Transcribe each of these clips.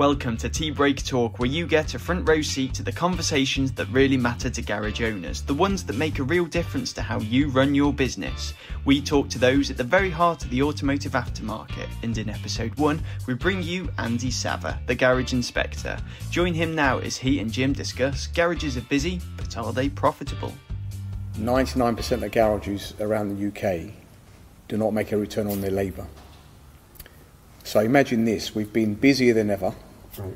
Welcome to Tea Break Talk, where you get a front row seat to the conversations that really matter to garage owners, the ones that make a real difference to how you run your business. We talk to those at the very heart of the automotive aftermarket, and in episode 1, we bring you Andy Savva, the garage inspector. Join him now as he and Jim discuss garages are busy, but are they profitable? 99% of garages around the UK do not make a return on their labour. So imagine this we've been busier than ever. Right.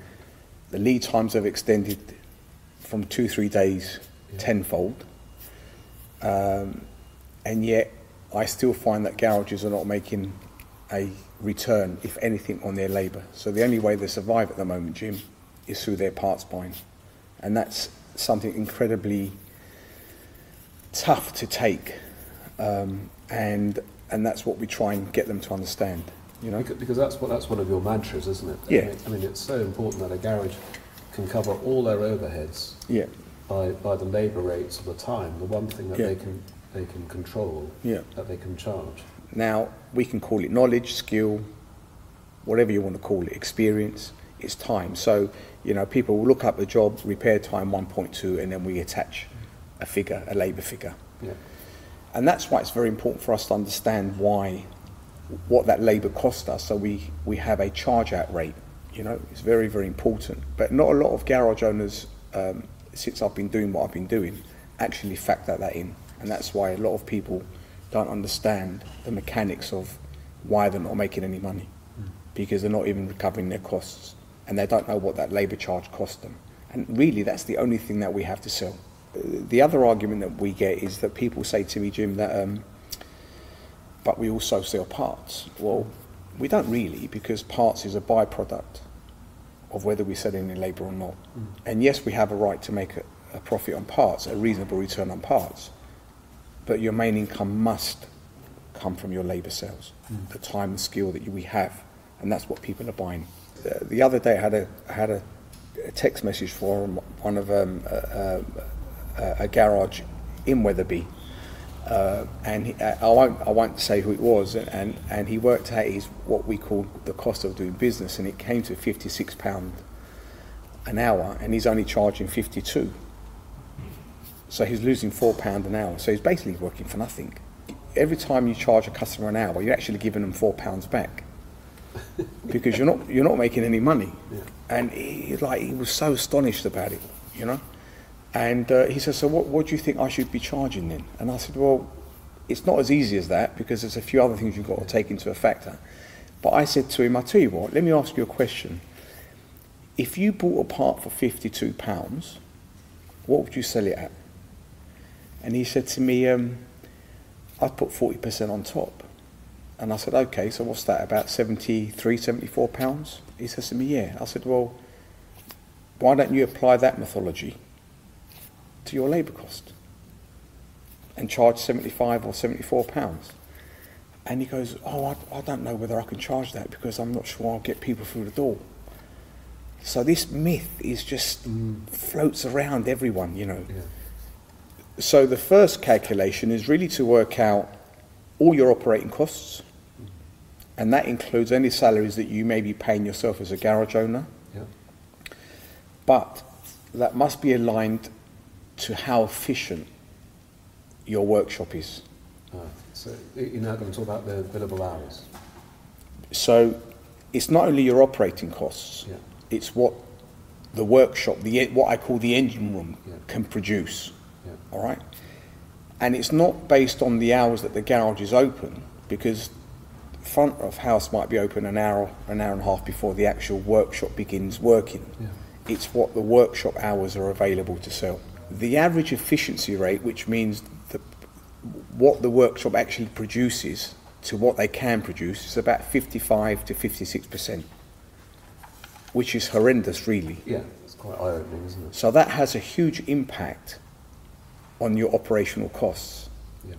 The lead times have extended from two, three days Yeah. tenfold. Um, and yet, I still find that garages are not making a return, if anything, on their labour. So the only way they survive at the moment, Jim, is through their parts buying. And that's something incredibly tough to take. Um, and, and that's what we try and get them to understand. You know? Because, that's what that's one of your mantras, isn't it? Yeah. I mean, I mean, it's so important that a garage can cover all their overheads Yeah, by, by the labour rates of the time. The one thing that Yeah. they can they can control, yeah. that they can charge. Now, we can call it knowledge, skill, whatever you want to call it, experience, it's time. So, you know, people will look up the job, repair time 1.2, and then we attach a figure, a labour figure. Yeah. And that's why it's very important for us to understand why, what that labour cost us, so we, we have a charge out rate. You know, it's very, very important. But not a lot of garage owners, um, since I've been doing what I've been doing, actually factor that in. And that's why a lot of people don't understand the mechanics of why they're not making any money. Because they're not even recovering their costs. And they don't know what that labour charge cost them. And really, that's the only thing that we have to sell. Uh, The other argument that we get is that people say to me, Jim, that um, but we also sell parts. Well, we don't really because parts is a byproduct of whether we sell any labour or not. And yes, we have a right to make a, a profit on parts, a reasonable return on parts, but your main income must come from your labour sales, the time and skill that you, we have, and that's what people are buying. The, the other day, I had a I had a, a text message from one of um, a, a, a garage in Wetherby, uh, and he, I won't I won't say who it was, and and he worked out his what we call the cost of doing business, and it came to fifty six pound an hour, and he's only charging fifty two. So he's losing four pound an hour. So he's basically working for nothing. Every time you charge a customer an hour, you're actually giving them four pounds back because you're not you're not making any money. Yeah. And he like he was so astonished about it, you know. And uh, he said, "So what, what do you think I should be charging then?" And I said, "Well, it's not as easy as that because there's a few other things you've got to take into a factor." But I said to him, "I tell you what, let me ask you a question. If you bought a part for fifty-two pounds, what would you sell it at?" And he said to me, um, "I'd put forty percent on top." And I said, "Okay, so what's that? About 73, 74 pounds?" He says to me, "Yeah." I said, "Well, why don't you apply that methodology to your labour cost and charge 75 or 74 pounds. And he goes, oh, I, I don't know whether I can charge that because I'm not sure I'll get people through the door. So this myth is just mm. floats around everyone, you know. Yeah. So the first calculation is really to work out all your operating costs, and that includes any salaries that you may be paying yourself as a garage owner, Yeah. but that must be aligned to how efficient your workshop is. Ah, so you're now going to talk about the billable hours. So it's not only your operating costs, Yeah. it's what the workshop, the what I call the engine room, Yeah. can produce. Yeah. All right, and it's not based on the hours that the garage is open because front of house might be open an hour, an hour and a half before the actual workshop begins working. Yeah. It's what the workshop hours are available to sell. The average efficiency rate, which means the, what the workshop actually produces to what they can produce, is about 55 to 56 percent, which is horrendous, really. Yeah. It's quite eye-opening, isn't it? So that has a huge impact on your operational costs. Yeah.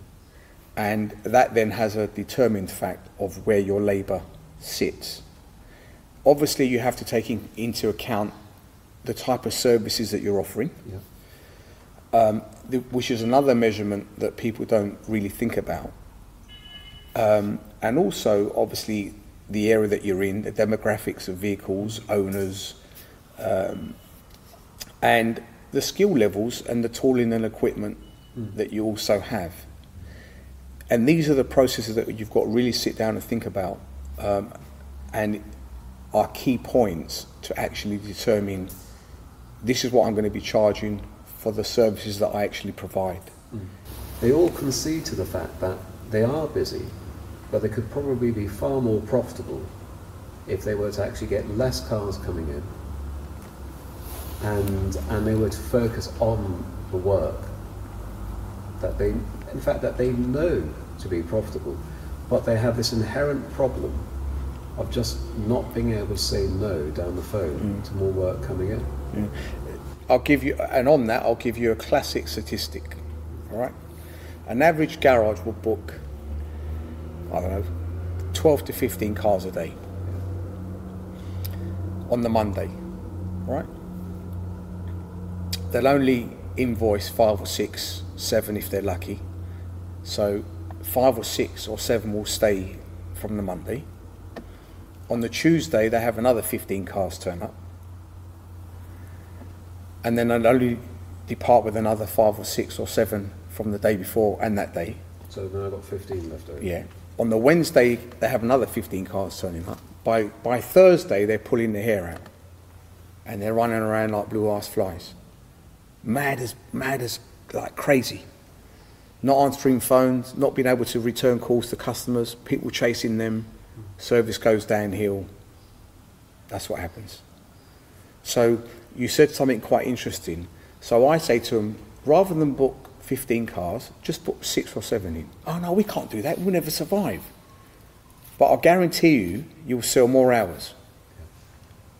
And that then has a determined fact of where your labour sits. Obviously, you have to take in, into account the type of services that you're offering, Yeah. Um, the, which is another measurement that people don't really think about. Um, and also, obviously, the area that you're in, the demographics of vehicles, owners, um, and the skill levels and the tooling and equipment that you also have. And these are the processes that you've got to really sit down and think about, um, and are key points to actually determine this is what I'm going to be charging for the services that I actually provide. Mm. They all concede to the fact that they are busy, but they could probably be far more profitable if they were to actually get less cars coming in and, and they were to focus on the work that they, in fact, that they know to be profitable, but they have this inherent problem of just not being able to say no down the phone mm. to more work coming in. Mm. I'll give you, and on that, I'll give you a classic statistic. All right, an average garage will book, I don't know, 12 to 15 cars a day on the Monday. Right, they'll only invoice five or six, seven if they're lucky. So, five or six or seven will stay from the Monday. On the Tuesday, they have another 15 cars turn up and then I'd only depart with another five or six or seven from the day before and that day. So now I've got 15 left over. Yeah. On the Wednesday, they have another 15 cars turning up. By, by Thursday, they're pulling their hair out. And they're running around like blue ass flies. Mad as, mad as, like crazy. Not answering phones, not being able to return calls to customers, people chasing them, service goes downhill. That's what happens. So you said something quite interesting. So I say to them, rather than book 15 cars, just book six or seven in. Oh no, we can't do that. We'll never survive. But I guarantee you, you'll sell more hours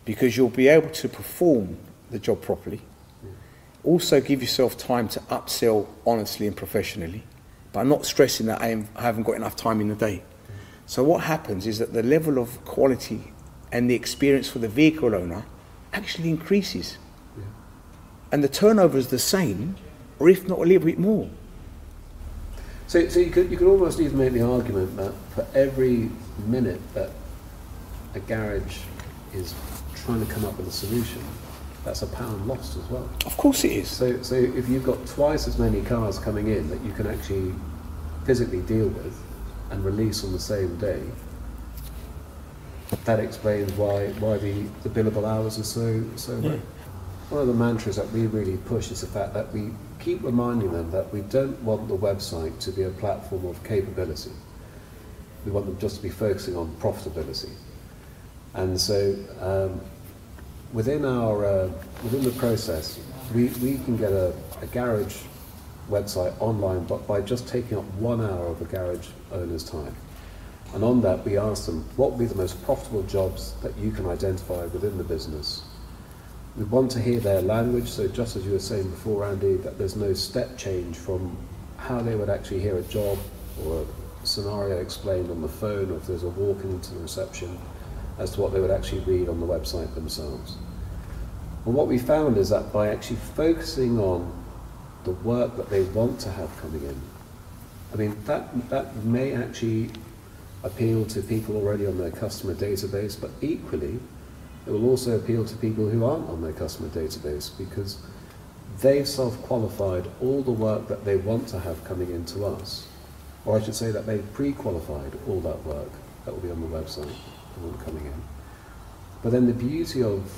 because you'll be able to perform the job properly. Also, give yourself time to upsell honestly and professionally, but not stressing that I haven't got enough time in the day. So, what happens is that the level of quality and the experience for the vehicle owner actually increases. And the turnover is the same, or if not a little bit more. So, so you, could, you could almost even make the argument that for every minute that a garage is trying to come up with a solution, that's a pound lost as well. Of course it is. So, so if you've got twice as many cars coming in that you can actually physically deal with and release on the same day, that explains why, why the, the billable hours are so, so low. One of the mantras that we really push is the fact that we keep reminding them that we don't want the website to be a platform of capability. We want them just to be focusing on profitability. And so um, within our uh, within the process, we, we can get a, a garage website online but by just taking up one hour of a garage owner's time. And on that, we ask them what would be the most profitable jobs that you can identify within the business. We want to hear their language, so just as you were saying before, Andy, that there's no step change from how they would actually hear a job or a scenario explained on the phone, or if there's a walk into the reception, as to what they would actually read on the website themselves. And what we found is that by actually focusing on the work that they want to have coming in, I mean, that, that may actually appeal to people already on their customer database, but equally, it will also appeal to people who aren't on their customer database because they've self qualified all the work that they want to have coming into us. Or I should say that they've pre qualified all that work that will be on the website and all coming in. But then the beauty of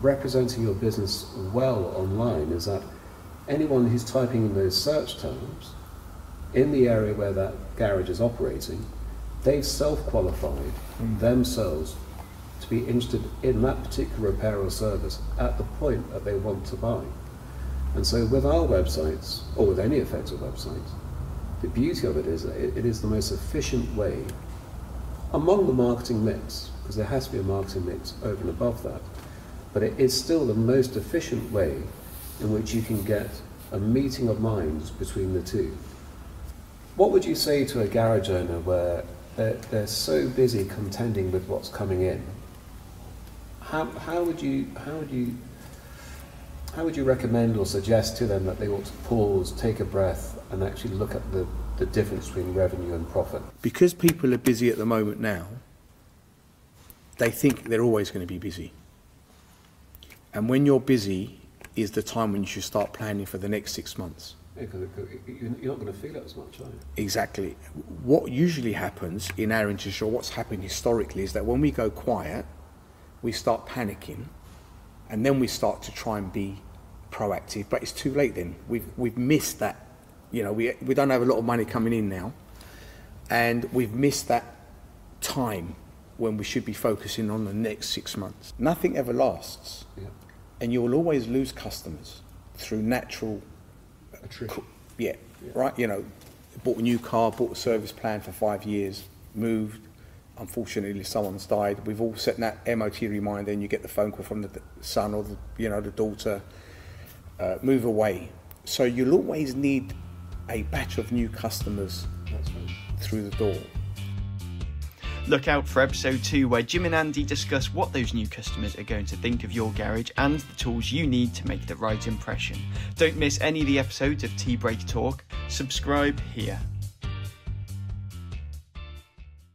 representing your business well online is that anyone who's typing in those search terms in the area where that garage is operating, they've self-qualified hmm. themselves to be interested in that particular repair or service at the point that they want to buy. And so with our websites, or with any effective websites, the beauty of it is that it, it is the most efficient way among the marketing mix, because there has to be a marketing mix over and above that, but it is still the most efficient way in which you can get a meeting of minds between the two. What would you say to a garage owner where they're, they're so busy contending with what's coming in? How, how would you how would you how would you recommend or suggest to them that they ought to pause, take a breath, and actually look at the, the difference between revenue and profit? Because people are busy at the moment now, they think they're always going to be busy. And when you're busy is the time when you should start planning for the next six months. Yeah, 'cause it- you're not going to feel it as much, are you? Exactly. What usually happens in our industry, or what's happened historically, is that when we go quiet, we start panicking, and then we start to try and be proactive. But it's too late then. We've we've missed that. You know, we we don't have a lot of money coming in now, and we've missed that time when we should be focusing on the next six months. Nothing ever lasts, Yeah. and you will always lose customers through natural Attrition. yeah, Yeah. right. You know, bought a new car, bought a service plan for five years, moved. Unfortunately, someone's died. We've all set that MOT reminder, and you get the phone call from the son or the you know the daughter. Uh, move away. So you'll always need a batch of new customers That's right. through the door. Look out for episode 2, where Jim and Andy discuss what those new customers are going to think of your garage and the tools you need to make the right impression. Don't miss any of the episodes of Tea Break Talk. Subscribe here.